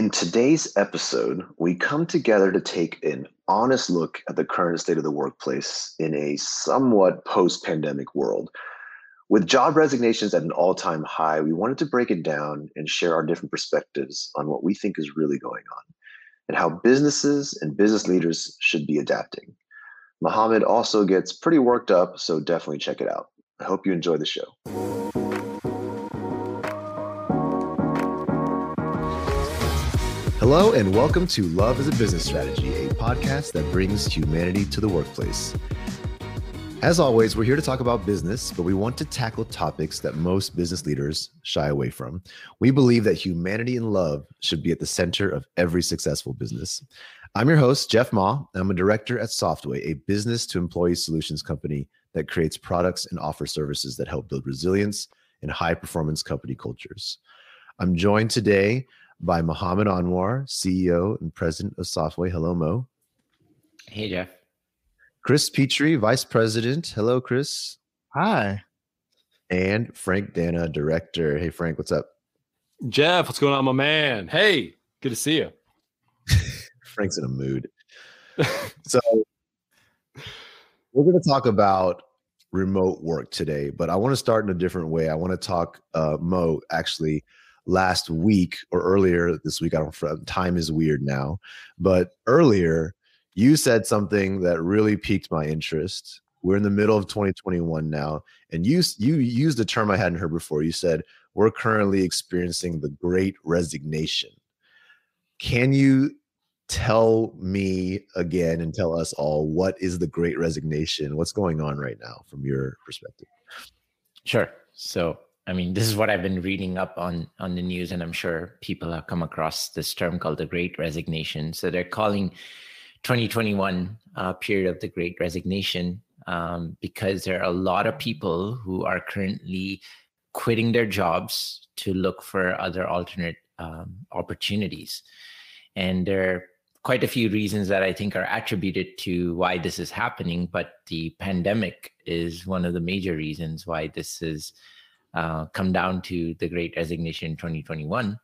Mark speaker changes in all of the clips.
Speaker 1: In today's episode, we come together to take an honest look at the current state of the workplace in a somewhat post pandemic world. With job resignations at an all time high, we wanted to break it down and share our different perspectives on what we think is really going on and how businesses and business leaders should be adapting. Mohammed also gets pretty worked up, so definitely check it out. I hope you enjoy the show. Hello, and welcome to Love as a Business Strategy, a podcast that brings humanity to the workplace. As always, we're here to talk about business, but we want to tackle topics that most business leaders shy away from. We believe that humanity and love should be at the center of every successful business. I'm your host, Jeff Ma. I'm a director at Softway, a business to employee solutions company that creates products and offers services that help build resilience and high performance company cultures. I'm joined today by Mohammed Anwar, CEO and president of Softway. Hello, Mo.
Speaker 2: Hey, Jeff.
Speaker 1: Chris Petrie, vice president. Hello, Chris.
Speaker 3: Hi.
Speaker 1: And Frank Dana, director. Hey, Frank, what's up?
Speaker 4: Jeff, what's going on, my man? Hey, good to see you.
Speaker 1: Frank's in a mood. so, we're going to talk about remote work today, but I want to start in a different way. I want to talk, uh, Mo, actually, last week or earlier this week. I don't time is weird now, but earlier you said something that really piqued my interest. We're in the middle of 2021 now, and you you used a term I hadn't heard before. You said we're currently experiencing the Great Resignation. Can you tell me again and tell us all what is the Great Resignation? What's going on right now from your perspective?
Speaker 2: Sure. So I mean, this is what I've been reading up on on the news, and I'm sure people have come across this term called the Great Resignation. So they're calling 2021 uh, period of the Great Resignation um, because there are a lot of people who are currently quitting their jobs to look for other alternate um, opportunities, and there are quite a few reasons that I think are attributed to why this is happening. But the pandemic is one of the major reasons why this is uh, come down to the great resignation in 2021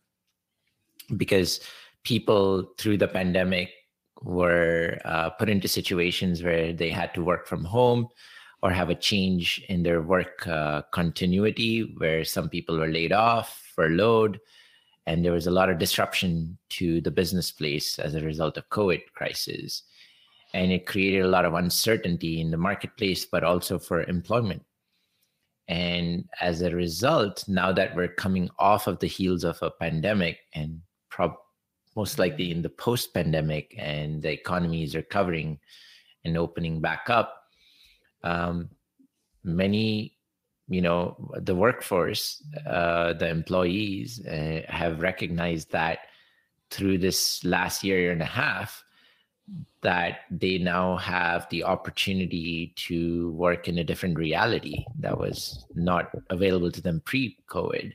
Speaker 2: because people through the pandemic were uh, put into situations where they had to work from home or have a change in their work uh, continuity where some people were laid off furloughed and there was a lot of disruption to the business place as a result of covid crisis. And it created a lot of uncertainty in the marketplace but also for employment and as a result, now that we're coming off of the heels of a pandemic and prob- most likely in the post pandemic and the economy is recovering and opening back up, um, many, you know, the workforce, uh, the employees uh, have recognized that through this last year, year and a half, that they now have the opportunity to work in a different reality that was not available to them pre COVID.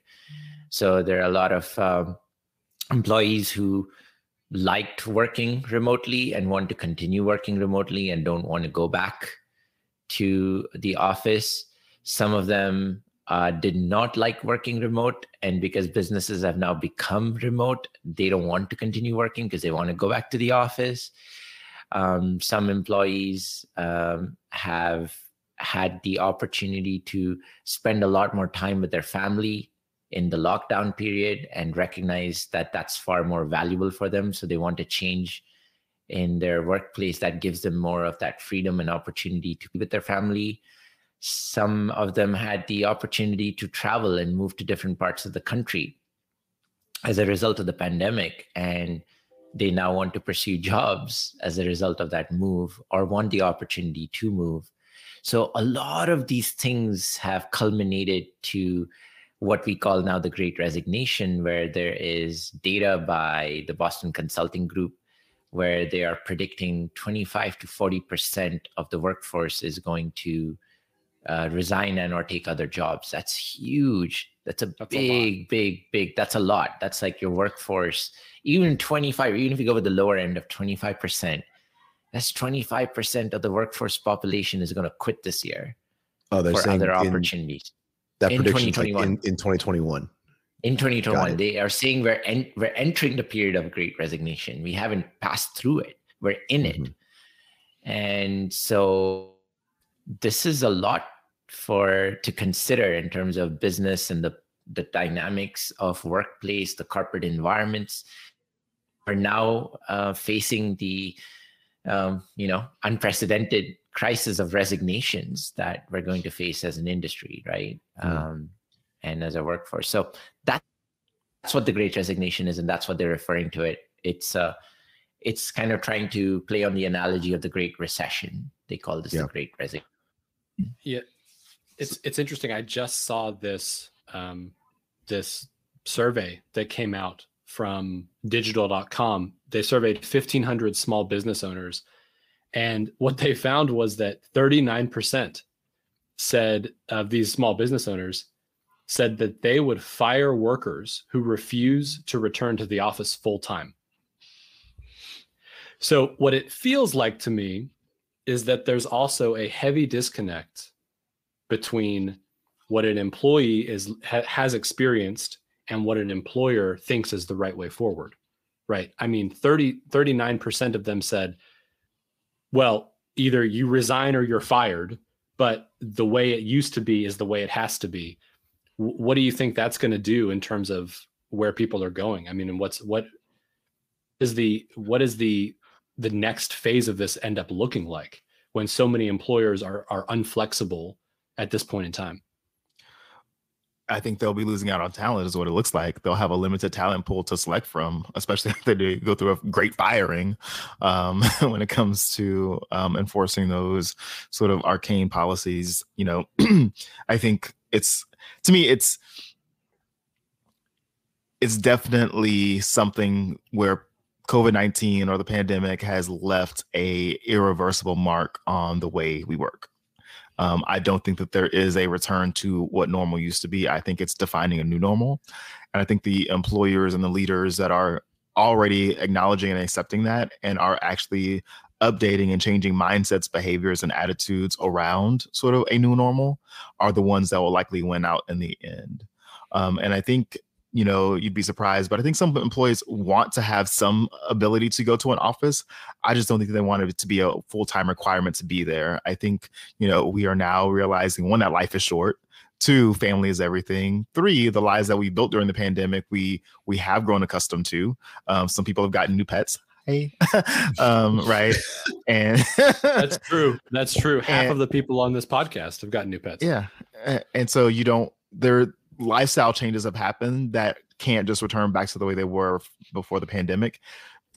Speaker 2: So there are a lot of um, employees who liked working remotely and want to continue working remotely and don't want to go back to the office. Some of them uh, did not like working remote. And because businesses have now become remote, they don't want to continue working because they want to go back to the office. Um, some employees um, have had the opportunity to spend a lot more time with their family in the lockdown period and recognize that that's far more valuable for them. So they want to change in their workplace that gives them more of that freedom and opportunity to be with their family. Some of them had the opportunity to travel and move to different parts of the country as a result of the pandemic. And they now want to pursue jobs as a result of that move or want the opportunity to move. So a lot of these things have culminated to what we call now the great resignation, where there is data by the Boston Consulting Group where they are predicting 25 to 40% of the workforce is going to uh, resign and or take other jobs. That's huge. That's a that's big, a big, big. That's a lot. That's like your workforce. Even 25, even if you go with the lower end of 25%, that's 25% of the workforce population is going to quit this year
Speaker 1: oh,
Speaker 4: for
Speaker 1: other
Speaker 4: opportunities.
Speaker 1: That in prediction in, in 2021.
Speaker 2: in 2021 they are saying we're en- we're entering the period of great resignation we haven't passed through it we're in mm-hmm. it and so this is a lot for to consider in terms of business and the the dynamics of workplace the corporate environments. Are now uh, facing the um, you know unprecedented crisis of resignations that we're going to face as an industry right? Mm. um, and as a workforce. So that, that's what the great resignation is and that's what they're referring to it. It's uh it's kind of trying to play on the analogy of the great recession. They call this yeah. the great resignation
Speaker 4: yeah it's it's interesting i just saw this um this survey that came out from digital.com. They surveyed 1,500 small business owners. And what they found was that 39% said of these small business owners said that they would fire workers who refuse to return to the office full time. So, what it feels like to me is that there's also a heavy disconnect between what an employee is ha, has experienced and what an employer thinks is the right way forward right? I mean 30 39% of them said well either you resign or you're fired but the way it used to be is the way it has to be. What do you think that's going to do in terms of where people are going? I mean and what's what is the what is the the next phase of this end up looking like when so many employers are are unflexible at this point in time
Speaker 3: I think they'll be losing out on talent, is what it looks like. They'll have a limited talent pool to select from, especially if they go through a great firing um, when it comes to um, enforcing those sort of arcane policies. You know, I think it's to me, it's it's definitely something where COVID nineteen or the pandemic has left a irreversible mark on the way we work. Um, I don't think that there is a return to what normal used to be. I think it's defining a new normal. And I think the employers and the leaders that are already acknowledging and accepting that and are actually updating and changing mindsets, behaviors, and attitudes around sort of a new normal are the ones that will likely win out in the end. Um, and I think you know, you'd be surprised. But I think some employees want to have some ability to go to an office. I just don't think they want it to be a full time requirement to be there. I think, you know, we are now realizing one, that life is short. Two, family is everything. Three, the lives that we built during the pandemic, we we have grown accustomed to. Um, some people have gotten new pets. Hey, um, right, and
Speaker 4: that's true. That's true. Half and, of the people on this podcast have gotten new pets.
Speaker 3: Yeah, and so you don't. There, lifestyle changes have happened that can't just return back to the way they were before the pandemic.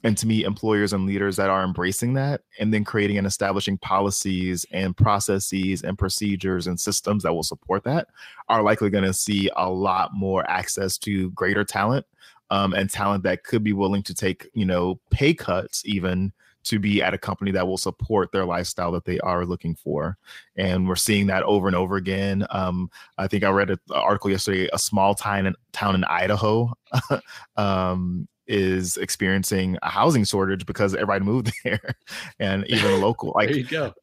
Speaker 3: And to me, employers and leaders that are embracing that and then creating and establishing policies and processes and procedures and systems that will support that are likely going to see a lot more access to greater talent um, and talent that could be willing to take, you know, pay cuts even to be at a company that will support their lifestyle that they are looking for. And we're seeing that over and over again. Um, I think I read an article yesterday, a small town in, town in Idaho um, is experiencing a housing shortage because everybody moved there and even local. Like,
Speaker 4: there you go.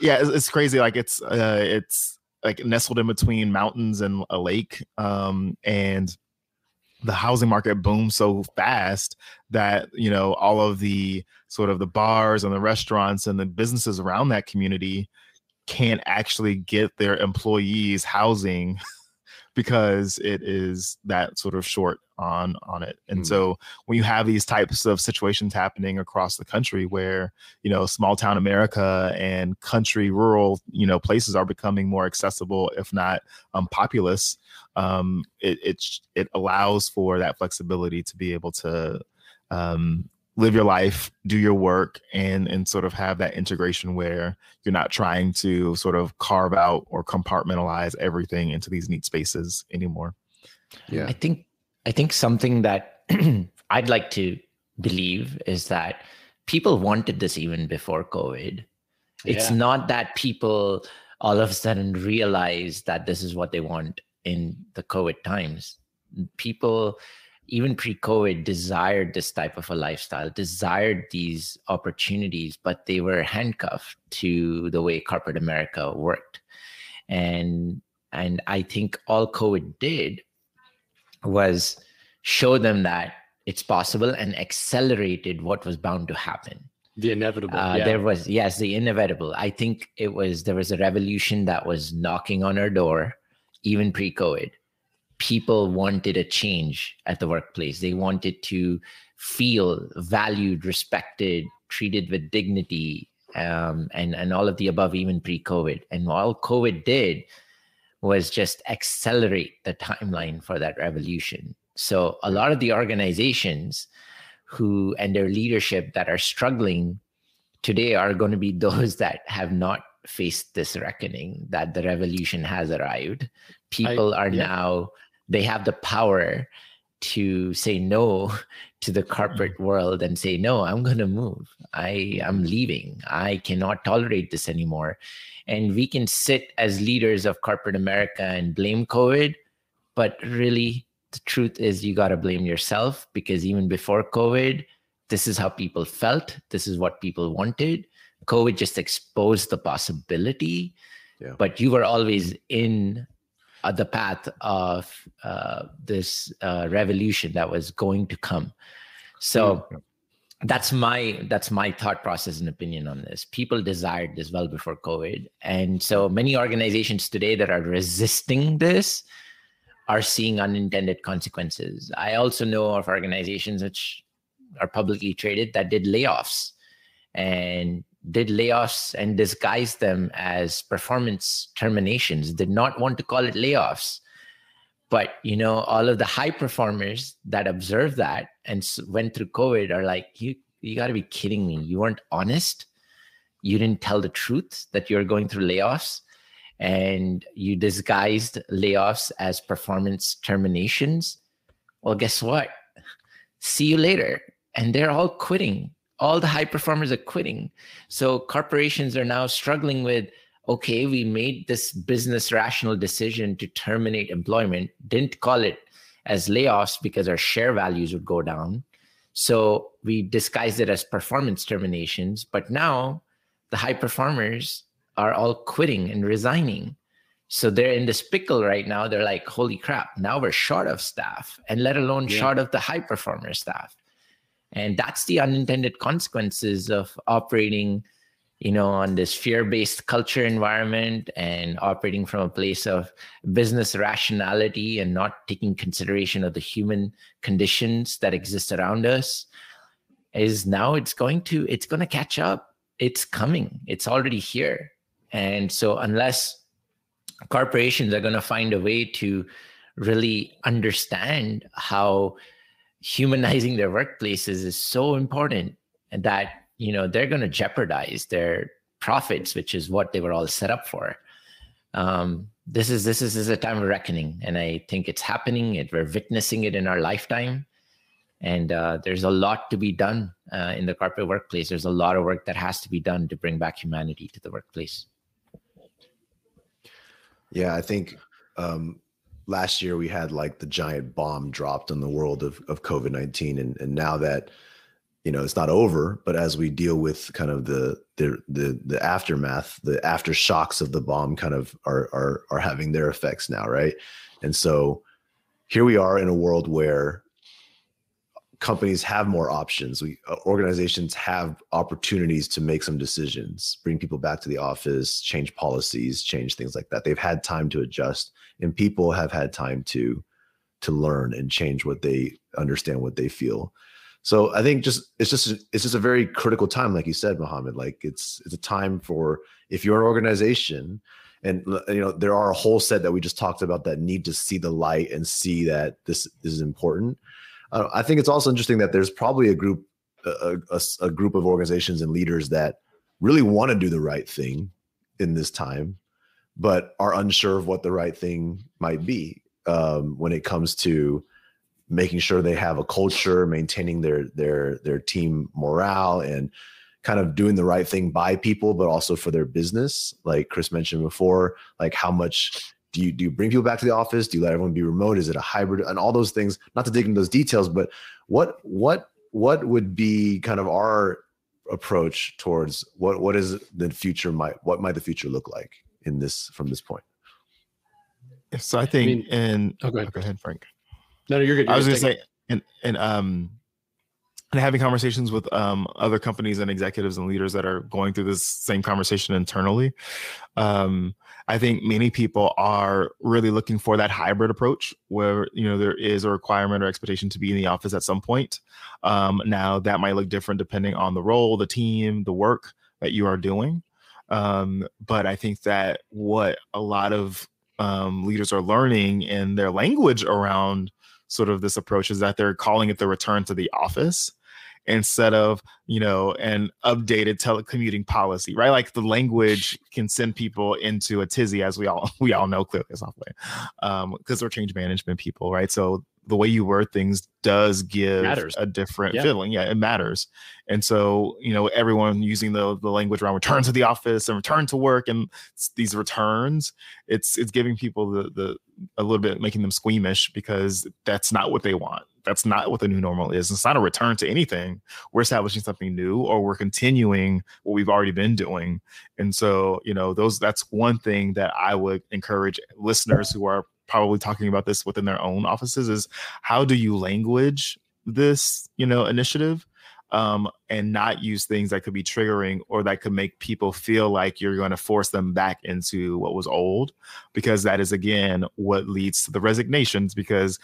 Speaker 3: Yeah, it's, it's crazy. Like it's, uh, it's like nestled in between mountains and a lake. Um, and the housing market boomed so fast that you know all of the sort of the bars and the restaurants and the businesses around that community can't actually get their employees housing because it is that sort of short on on it and mm. so when you have these types of situations happening across the country where you know small town america and country rural you know places are becoming more accessible if not um, populous um, it, it it allows for that flexibility to be able to um, live your life, do your work, and and sort of have that integration where you're not trying to sort of carve out or compartmentalize everything into these neat spaces anymore.
Speaker 2: Yeah, I think I think something that I'd like to believe is that people wanted this even before COVID. It's yeah. not that people all of a sudden realize that this is what they want in the COVID times. People, even pre COVID, desired this type of a lifestyle, desired these opportunities, but they were handcuffed to the way corporate America worked. And and I think all COVID did was show them that it's possible and accelerated what was bound to happen
Speaker 4: the inevitable
Speaker 2: uh,
Speaker 4: yeah.
Speaker 2: there was yes the inevitable i think it was there was a revolution that was knocking on our door even pre-covid people wanted a change at the workplace they wanted to feel valued respected treated with dignity um, and and all of the above even pre-covid and all covid did was just accelerate the timeline for that revolution so a lot of the organizations who and their leadership that are struggling today are going to be those that have not faced this reckoning that the revolution has arrived. People I, are yeah. now they have the power to say no to the corporate mm-hmm. world and say no i'm going to move. I am leaving. I cannot tolerate this anymore. And we can sit as leaders of corporate america and blame covid but really the truth is you got to blame yourself because even before covid this is how people felt. This is what people wanted. Covid just exposed the possibility yeah. but you were always in uh, the path of uh, this uh, revolution that was going to come so yeah. that's my that's my thought process and opinion on this people desired this well before covid and so many organizations today that are resisting this are seeing unintended consequences. I also know of organizations which are publicly traded that did layoffs and did layoffs and disguised them as performance terminations, did not want to call it layoffs. But you know, all of the high performers that observed that and went through COVID are like, you you got to be kidding me. You weren't honest. You didn't tell the truth that you're going through layoffs and you disguised layoffs as performance terminations, well, guess what? See you later. And they're all quitting. All the high performers are quitting. So corporations are now struggling with okay, we made this business rational decision to terminate employment, didn't call it as layoffs because our share values would go down. So we disguised it as performance terminations. But now the high performers are all quitting and resigning. So they're in this pickle right now. They're like, holy crap, now we're short of staff, and let alone yeah. short of the high performer staff. And that's the unintended consequences of operating, you know, on this fear-based culture environment and operating from a place of business rationality and not taking consideration of the human conditions that exist around us. Is now it's going to it's going to catch up. It's coming. It's already here and so, unless corporations are going to find a way to really understand how humanizing their workplaces is so important and that you know they're going to jeopardize their profits which is what they were all set up for. Um, this is this is, this is a time of reckoning and i think it's happening it, we're witnessing it in our lifetime. And uh, there's a lot to be done uh, in the corporate workplace. There's a lot of work that has to be done to bring back humanity to the workplace.
Speaker 1: Yeah, I think um, last year we had like the giant bomb dropped on the world of, of COVID 19. And, and now that, you know, it's not over, but as we deal with kind of the, the, the, the aftermath, the aftershocks of the bomb kind of are, are, are having their effects now. Right. And so here we are in a world where companies have more options. We uh, organizations have opportunities to make some decisions, bring people back to the office, change policies, change things like that. They've had time to adjust, and people have had time to to learn and change what they understand, what they feel. So I think just it's just it's just a very critical time, like you said, Mohammed. Like it's it's a time for if you're an organization and you know there are a whole set that we just talked about that need to see the light and see that this, this is important I think it's also interesting that there's probably a group, a, a, a group of organizations and leaders that really want to do the right thing in this time, but are unsure of what the right thing might be um, when it comes to making sure they have a culture, maintaining their their their team morale, and kind of doing the right thing by people, but also for their business. Like Chris mentioned before, like how much do you do you bring people back to the office? Do you let everyone be remote? Is it a hybrid? And all those things not to dig into those details but what what what would be kind of our approach towards what what is the future might what might the future look like in this from this point?
Speaker 3: So i think I mean, and
Speaker 4: oh, go, ahead.
Speaker 3: go ahead frank.
Speaker 4: No, no, you're good. You're
Speaker 3: I was going to say, and and um, and having conversations with um other companies and executives and leaders that are going through this same conversation internally, um, I think many people are really looking for that hybrid approach where you know there is a requirement or expectation to be in the office at some point. Um, now that might look different depending on the role, the team, the work that you are doing. Um, but I think that what a lot of um, leaders are learning in their language around sort of this approach is that they're calling it the return to the office instead of you know an updated telecommuting policy right? Like the language can send people into a tizzy as we all we all know clearly Softway um because we're change management people right? So the way you word things does give
Speaker 4: Matters.
Speaker 3: a different
Speaker 4: Yeah.
Speaker 3: feeling. Yeah it matters. And so you know everyone using the the language around return to the office and return to work and these returns it's it's giving people the the a little bit making them squeamish because that's not what they want. That's not what the new normal is. It's not a return to anything. We're establishing something new or we're continuing what we've already been doing. And so you know those that's one thing that i would encourage listeners who are probably talking about this within their own offices is how do you language this you know initiative um, and not use things that could be triggering or that could make people feel like you're going to force them back into what was old? Because that is again what leads to the resignations because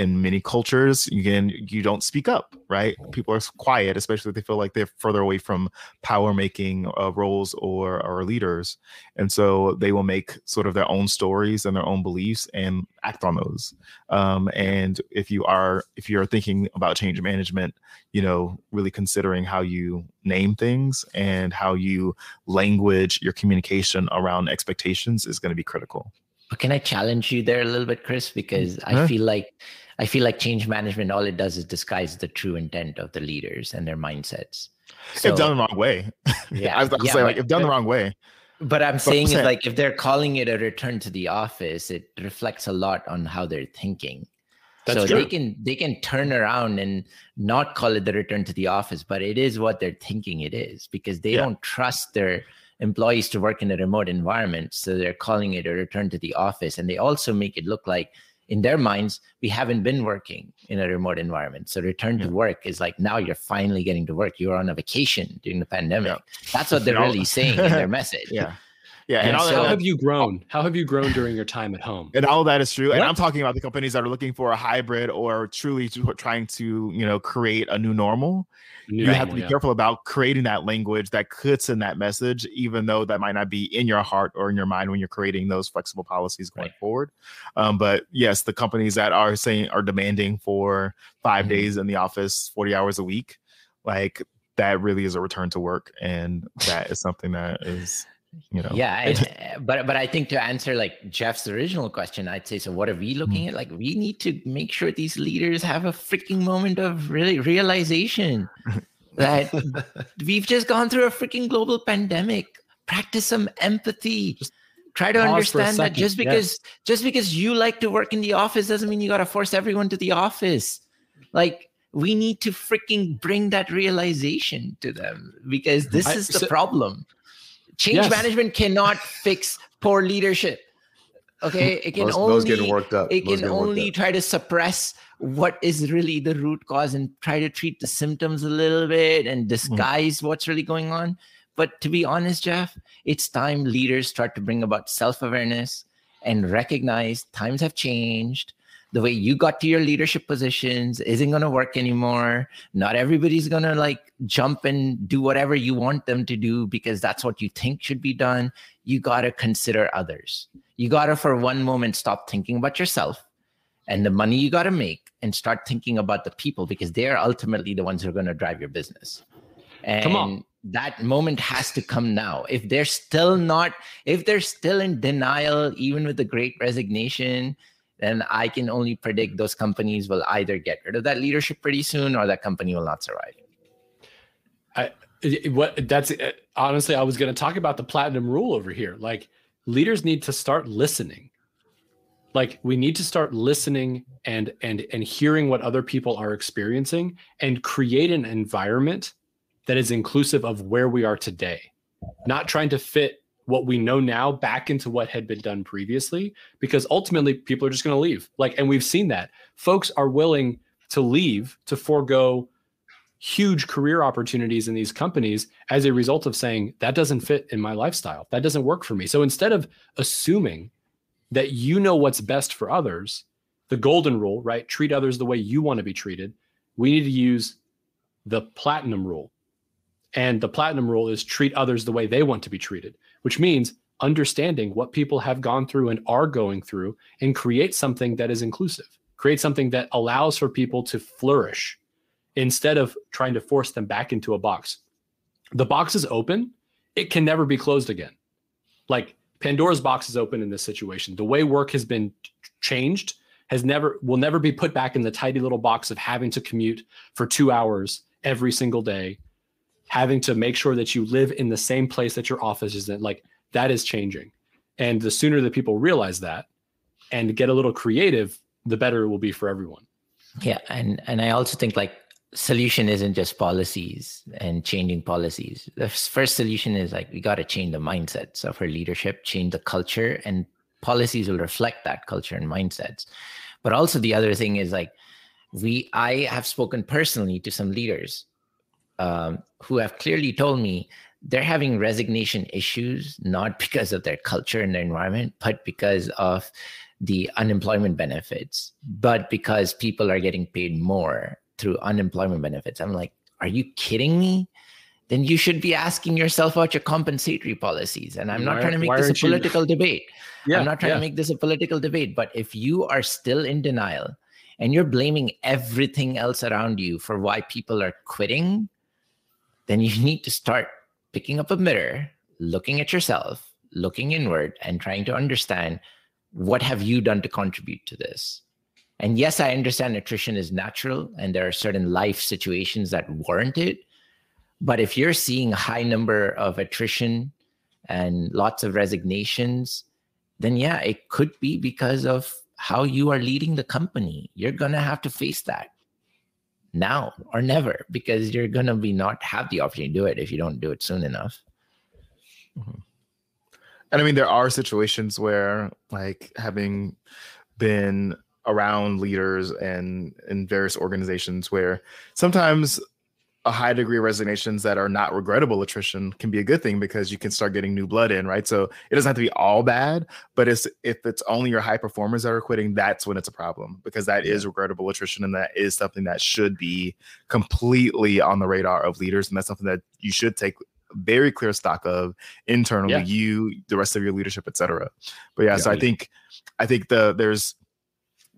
Speaker 3: in many cultures again you don't speak up right? People are quiet especially if they feel like they're further away from power making uh, roles or or leaders. And so they will make sort of their own stories and their own beliefs and act on those. Um, and if you are if you're thinking about change management you know really considering how you name things and how you language your communication around expectations is going to be critical.
Speaker 2: But can I challenge you there a little bit, Chris? Because I
Speaker 3: Huh?
Speaker 2: feel like I feel like change management, all it does is disguise the true intent of the leaders and their mindsets.
Speaker 3: if done the wrong way
Speaker 2: yeah,
Speaker 3: i was about to
Speaker 2: yeah,
Speaker 3: say like
Speaker 2: but-
Speaker 3: if done the wrong way
Speaker 2: But I'm saying is like if they're calling it a return to the office, it reflects a lot on how they're thinking.
Speaker 4: That's
Speaker 2: so
Speaker 4: true.
Speaker 2: they can they can turn around and not call it the return to the office, but it is what they're thinking it is because they
Speaker 3: Yeah.
Speaker 2: don't trust their employees to work in a remote environment. So they're calling it a return to the office. And they also make it look like in their minds, we haven't been working in a remote environment. So return to work is like now you're finally getting to work. You were on a vacation during the pandemic. That's what they're really saying in their message.
Speaker 3: yeah yeah
Speaker 2: And
Speaker 3: and,
Speaker 2: so-
Speaker 4: How have you grown? How have you grown during your time at home?
Speaker 3: and all that is true and i'm talking about the companies that are looking for a hybrid or truly trying to you know create a new normal
Speaker 4: New
Speaker 3: you have to be
Speaker 4: yeah.
Speaker 3: careful about creating that language that could send that message, even though that might not be in your heart or in your mind when you're creating those flexible policies going
Speaker 2: Right.
Speaker 3: forward. Um, but yes, the companies that are saying are demanding for 5
Speaker 2: Mhm.
Speaker 3: days in the office, 40 hours a week, like that really is a return to work. And that is something that is, you know,
Speaker 2: Yeah, and, but but I think to answer like Jeff's original question, I'd say so. What are we looking mm-hmm. at? Like, we need to make sure these leaders have a freaking moment of really realization that we've just gone through a freaking global pandemic. Practice some empathy.
Speaker 4: Just
Speaker 2: Try to
Speaker 4: pause for a
Speaker 2: understand that just
Speaker 4: yes.
Speaker 2: because just because you like to work in the office doesn't mean you got to force everyone to the office. Like we need to freaking bring that realization to them because this
Speaker 4: I-
Speaker 2: is the
Speaker 4: so-
Speaker 2: problem. Change
Speaker 4: Yes.
Speaker 2: management cannot fix poor leadership. Okay, hmm. it can
Speaker 1: Mo's, Mo's
Speaker 2: only
Speaker 1: getting worked up.
Speaker 2: it
Speaker 1: Mo's
Speaker 2: can only
Speaker 1: up.
Speaker 2: try to suppress what is really the root cause and try to treat the symptoms a little bit and hmm. disguise what's really going on. But to be honest, Jeff, it's time leaders start to bring about self awareness and recognize times have changed. The way you got to your leadership positions isn't going to work anymore. Not everybody's going to like jump and do whatever you want them to do because that's what you think should be done. You got to consider others. You got to, for one moment, stop thinking about yourself and the money you got to make and start thinking about the people because they are ultimately the ones who are going to drive your business. And
Speaker 4: Come on.
Speaker 2: that moment has to come now. If they're still not, if they're still in denial, even with the great resignation, then I can only predict those companies will either get rid of that leadership pretty soon or that company will not survive.
Speaker 4: It- what that's uh, honestly i was going to talk about the platinum rule over here. Like leaders need to start listening. Like we need to start listening and and and hearing what other people are experiencing and create an environment that is inclusive of where we are today. Not trying to fit what we know now back into what had been done previously because ultimately people are just going to leave. Like and we've seen that. Folks are willing to leave to forego huge career opportunities in these companies as a result of saying that doesn't fit in my lifestyle. That doesn't work for me. So instead of assuming that you know what's best for others the golden rule right? Treat others the way you want to be treated. We need to use the platinum rule and the platinum rule is treat others the way they want to be treated which means understanding what people have gone through and are going through and create something that is inclusive create something that allows for people to flourish instead of trying to force them back into a box. The box is open, it can never be closed again. Like Pandora's box is open in this situation. The way work has been changed has never will never be put back in the tidy little box of having to commute for 2 hours every single day, having to make sure that you live in the same place that your office is in. Like that is changing. And the sooner that people realize that and get a little creative, the better it will be for everyone.
Speaker 2: Yeah, and and I also think like solution isn't just policies and changing policies. The first solution is like we got to change the mindsets of our leadership, change the culture, and policies will reflect that culture and mindsets. But also the other thing is like we I have spoken personally to some leaders um, who have clearly told me they're having resignation issues not because of their culture and their environment, but because of the unemployment benefits, but because people are getting paid more through unemployment benefits. I'm like, are you kidding me? Then you should be asking yourself about your compensatory policies. And I'm not why, trying to make this a political you... debate. Yeah, I'm not trying yeah. to make this a political debate. But if you are still in denial and you're blaming everything else around you for why people are quitting, then you need to start picking up a mirror, looking at yourself, looking inward, and trying to understand what have you done to contribute to this? And yes i understand attrition is natural and there are certain life situations that warrant it. But if you're seeing a high number of attrition and lots of resignations then yeah it could be because of how you are leading the company. You're going to have to face that now or never because you're to be not have the opportunity to do it if you don't do it soon enough
Speaker 3: mm-hmm. And I mean, there are situations where, like, having been around leaders and in various organizations, where sometimes a high degree of resignations that are not regrettable attrition can be a good thing because you can start getting new blood in, right? So it doesn't have to be all bad, but it's if it's only your high performers that are quitting, that's when it's a problem because that is regrettable attrition and that is something that should be completely on the radar of leaders and that's something that you should take very clear stock of internally, yeah. you, the rest of your leadership, etc. But yeah, yeah, so I think I think the there's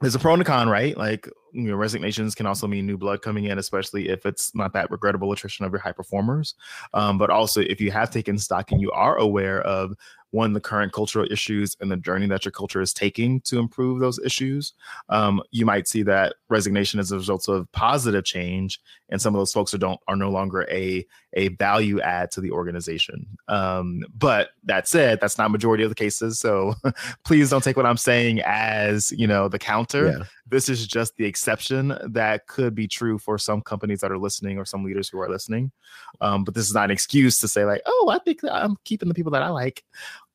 Speaker 3: there's a pro and a con, right? Like you know, resignations can also mean new blood coming in, especially if it's not that regrettable attrition of your high performers. Um, but also, if you have taken stock and you are aware of one the current cultural issues and the journey that your culture is taking to improve those issues. Um, you might see that resignation as a result of positive change and some of those folks are don't are no longer a a value add to the organization. Um, but that said that's not majority of the cases. So please don't take what i'm saying as you know the counter. Yeah. this is just the exception that could be true for some companies that are listening or some leaders who are listening. Um, but this is not an excuse to say like oh i think i'm keeping the people that i like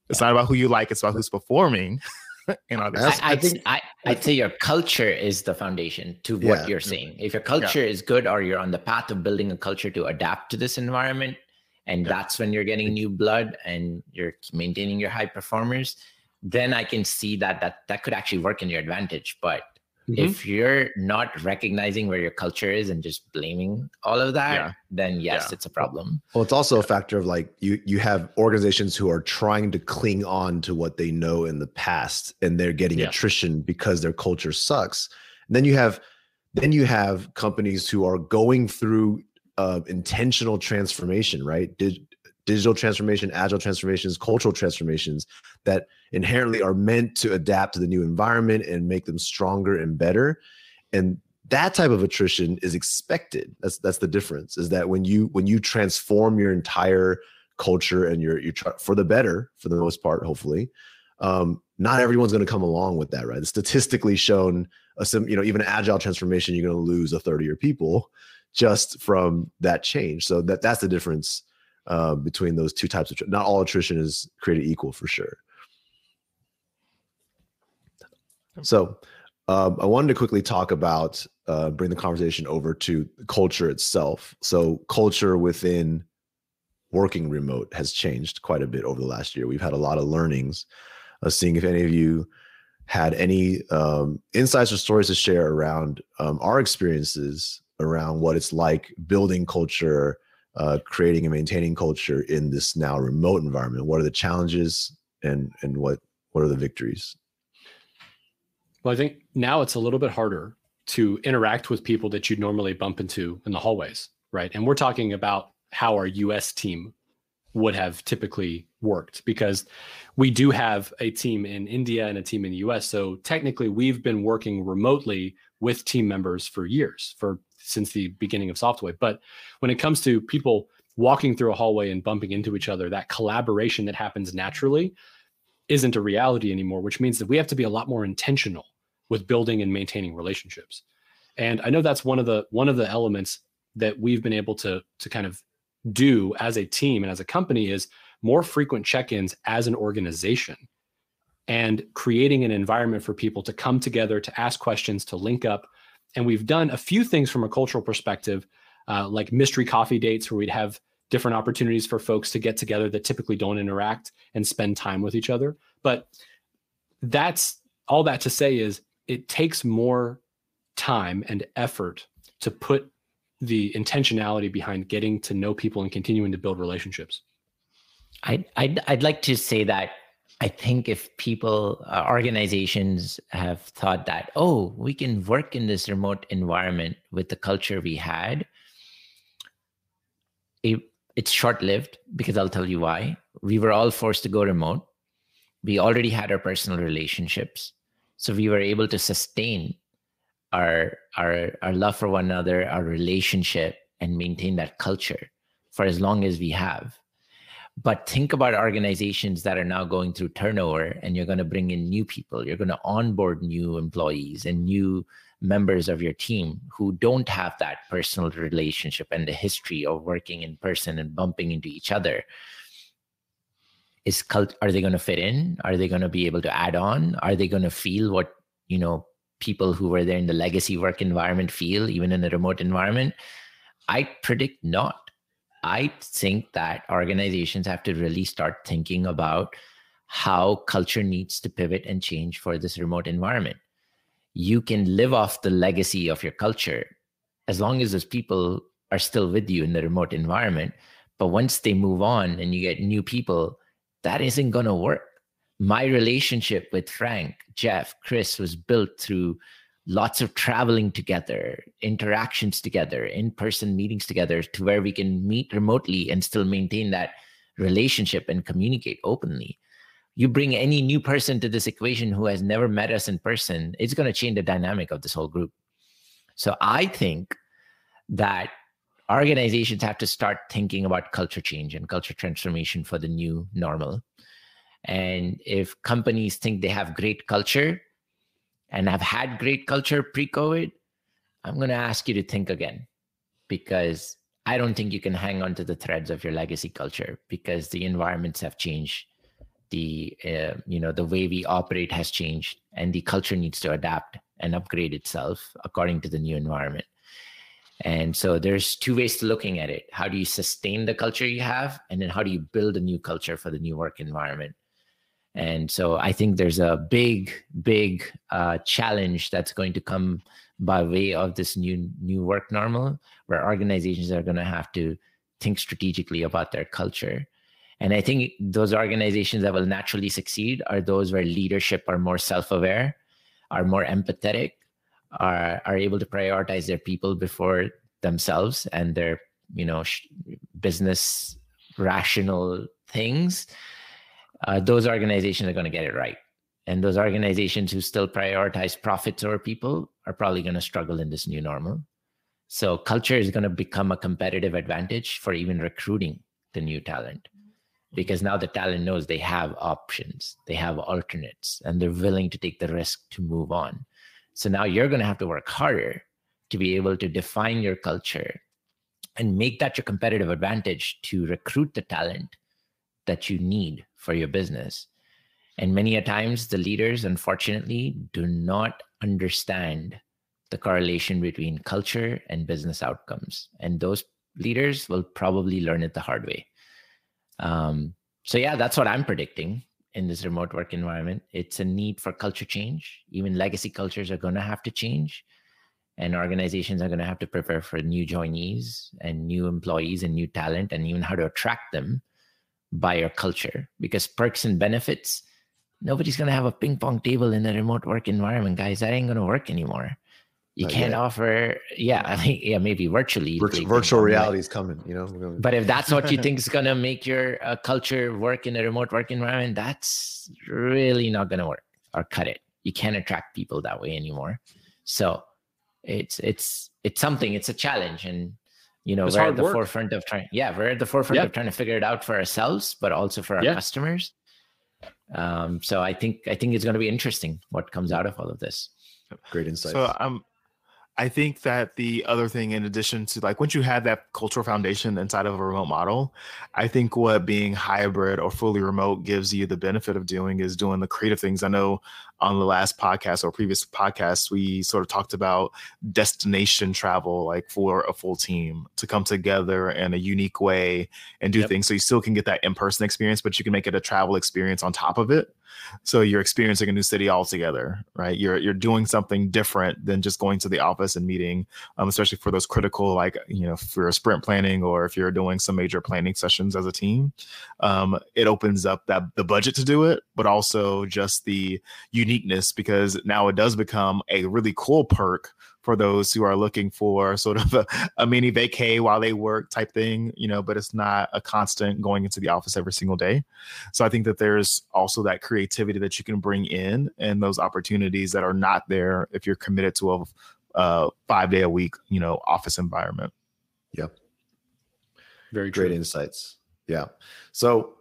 Speaker 3: it's not about who you like; it's about who's performing.
Speaker 2: in other I, I, think I, I'd say your culture is the foundation to what yeah. you're saying. If your culture yeah. is good, or you're on the path of building a culture to adapt to this environment, and yeah. that's when you're getting new blood and you're maintaining your high performers, then I can see that that that could actually work in your advantage. But Mm-hmm. If you're not recognizing where your culture is and just blaming all of that, yeah. then yes, yeah. it's a problem.
Speaker 1: Well, it's also a factor of like you you have organizations who are trying to cling on to what they know in the past and they're getting yeah. attrition because their culture sucks. And then you have then you have companies who are going through uh, intentional transformation, right? Did, digital transformation, agile transformations, cultural transformations that inherently are meant to adapt to the new environment and make them stronger and better. And that type of attrition is expected. That's that's the difference. Is that when you when you transform your entire culture and you're you try for the better for the most part, hopefully, um, not everyone's going to come along with that, right? It's statistically shown a sim, you know, even agile transformation, you're going to lose a third of your people just from that change. So that that's the difference uh, between those two types of not all attrition is created equal for sure so um, I wanted to quickly talk about uh, bring the conversation over to culture itself. So, culture within working remote has changed quite a bit over the last year. We've had a lot of learnings. Uh, seeing if any of you had any um, insights or stories to share around um, our experiences around what it's like building culture, uh, creating and maintaining culture in this now remote environment. What are the challenges and and what what are the victories?
Speaker 4: Well, I think now it's a little bit harder to interact with people that you'd normally bump into in the hallways, right? And we're talking about how our US team would have typically worked because we do have a team in India and a team in the US. So technically we've been working remotely with team members for years, for since the beginning of Softway. But when it comes to people walking through a hallway and bumping into each other, that collaboration that happens naturally isn't a reality anymore, which means that we have to be a lot more intentional with building and maintaining relationships. And I know that's one of the one of the elements that we've been able to to kind of do as a team and as a company is more frequent check-ins as an organization and creating an environment for people to come together to ask questions to link up and we've done a few things from a cultural perspective uh, like mystery coffee dates where we'd have different opportunities for folks to get together that typically don't interact and spend time with each other but that's all that to say is it takes more time and effort to put the intentionality behind getting to know people and continuing to build relationships.
Speaker 2: I'd, I'd, I'd like to say that I think if people, uh, organizations have thought that, oh, we can work in this remote environment with the culture we had, it, it's short lived because I'll tell you why. We were all forced to go remote. We already had our personal relationships. So we were able to sustain our our our love for one another, our relationship, and maintain that culture for as long as we have. But think about organizations that are now going through turnover and you're going to bring in new people. You're going to onboard new employees and new members of your team who don't have that personal relationship and the history of working in person and bumping into each other is cult are they going to fit in? Are they going to be able to add on? Are they going to feel what you know people who were there in the legacy work environment feel even in a remote environment? I predict not. I think that organizations have to really start thinking about how culture needs to pivot and change for this remote environment. You can live off the legacy of your culture as long as those people are still with you in the remote environment but once they move on and you get new people that isn't going to work. My relationship with Frank, Jeff, Chris was built through lots of traveling together, interactions together, in person meetings together to where we can meet remotely and still maintain that relationship and communicate openly. You bring any new person to this equation who has never met us in person, it's going to change the dynamic of this whole group. So I think that organizations have to start thinking about culture change and culture transformation for the new normal. And if companies think they have great culture and have had great culture pre COVID, I'm going to ask you to think again because I don't think you can hang on to the threads of your legacy culture because the environments have changed. The uh, you know the way we operate has changed, and the culture needs to adapt and upgrade itself according to the new environment. And so there's two ways to looking at it. How do you sustain the culture you have? And then how do you build a new culture for the new work environment? And so I think there's a big, big uh, challenge that's going to come by way of this new new work normal, where organizations are going to have to think strategically about their culture. And I think those organizations that will naturally succeed are those where leadership are more self-aware, are more empathetic, are are able to prioritize their people before themselves and their you know sh- business rational things uh, those organizations are going to get it right. And those organizations who still prioritize profits over people are probably going to struggle in this new normal. So culture is going to become a competitive advantage for even recruiting the new talent because now the talent knows they have options they have alternates and they're willing to take the risk to move on so now you're going to have to work harder to be able to define your culture and make that your competitive advantage to recruit the talent that you need for your business. And many a times, the leaders, unfortunately, do not understand the correlation between culture and business outcomes. And those leaders will probably learn it the hard way. Um, so, yeah, that's what I'm predicting in this remote work environment. It's a need for culture change. Even legacy cultures are going to have to change. And organizations are going to have to prepare for new joinees and new employees and new talent and even how to attract them by your culture because perks and benefits nobody's going to have a ping pong table in a remote work environment, guys. That ain't going to work anymore. You Not can't yet. offer, yeah, I mean, yeah, maybe virtually.
Speaker 1: Virtual, virtual reality is coming, you know.
Speaker 2: But if that's what you think is going to make your uh, culture work in a remote work environment, that's really not going to work or cut it. You can't attract people that way anymore. So it's it's it's something. It's a challenge, and you know it's we're at the work. forefront of trying. Yeah, we're at the forefront of trying to figure it out for ourselves, but also for our yeah. customers um, so I think I think it's going to be interesting what comes out of all of this.
Speaker 1: Great insight.
Speaker 3: So I'm I think that the other thing, in addition to like once you have that cultural foundation inside of a remote model, I think what being hybrid or fully remote gives you the benefit of doing is doing the creative things. I know on the last podcast or previous podcast, we sort of talked about destination travel, like for a full team to come together in a unique way and do yep. things. So you still can get that in person experience, but you can make it a travel experience on top of it. So you're experiencing a new city altogether, right? You're you're doing something different than just going to the office and meeting, um, especially for those critical, like you know, for a sprint planning or if you're doing some major planning sessions as a team. Um, it opens up that the budget to do it, but also just the uniqueness because now it does become a really cool perk for those who are looking for sort of a, a mini vacay while they work type thing, you know, but it's not a constant going into the office every single day. So I think that there's also that creativity that you can bring in and those opportunities that are not there if you're committed to a uh, five day a week, you know, office environment.
Speaker 1: Yep.
Speaker 4: Very
Speaker 1: great insights. Yeah. So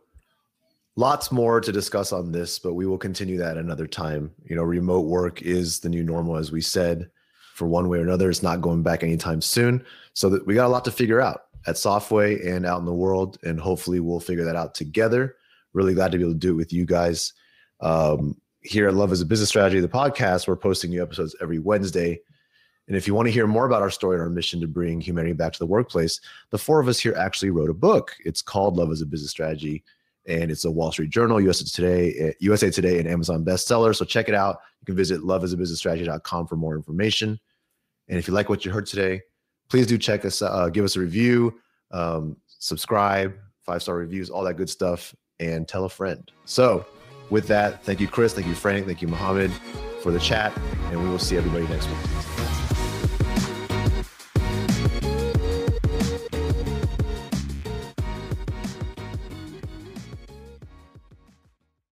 Speaker 1: lots more to discuss on this, but we will continue that another time. You know, remote work is the new normal, as we said for one way or another. It's not going back anytime soon. So that we got a lot to figure out at Softway and out in the world, and hopefully we'll figure that out together. Really glad to be able to do it with you guys. Um, here at Love as a Business Strategy, the podcast, we're posting new episodes every Wednesday. And if you want to hear more about our story and our mission to bring humanity back to the workplace, the four of us here actually wrote a book. It's called Love as a Business Strategy, and it's a Wall Street Journal, USA Today, USA Today, and Amazon bestseller. So check it out. You can visit loveasabusinessstrategy.com for more information. And if you like what you heard today, please do check us, uh, give us a review, um, subscribe, five star reviews, all that good stuff, and tell a friend. So, with that, thank you, Chris. Thank you, Frank. Thank you, Mohammed, for the chat. And we will see everybody next week.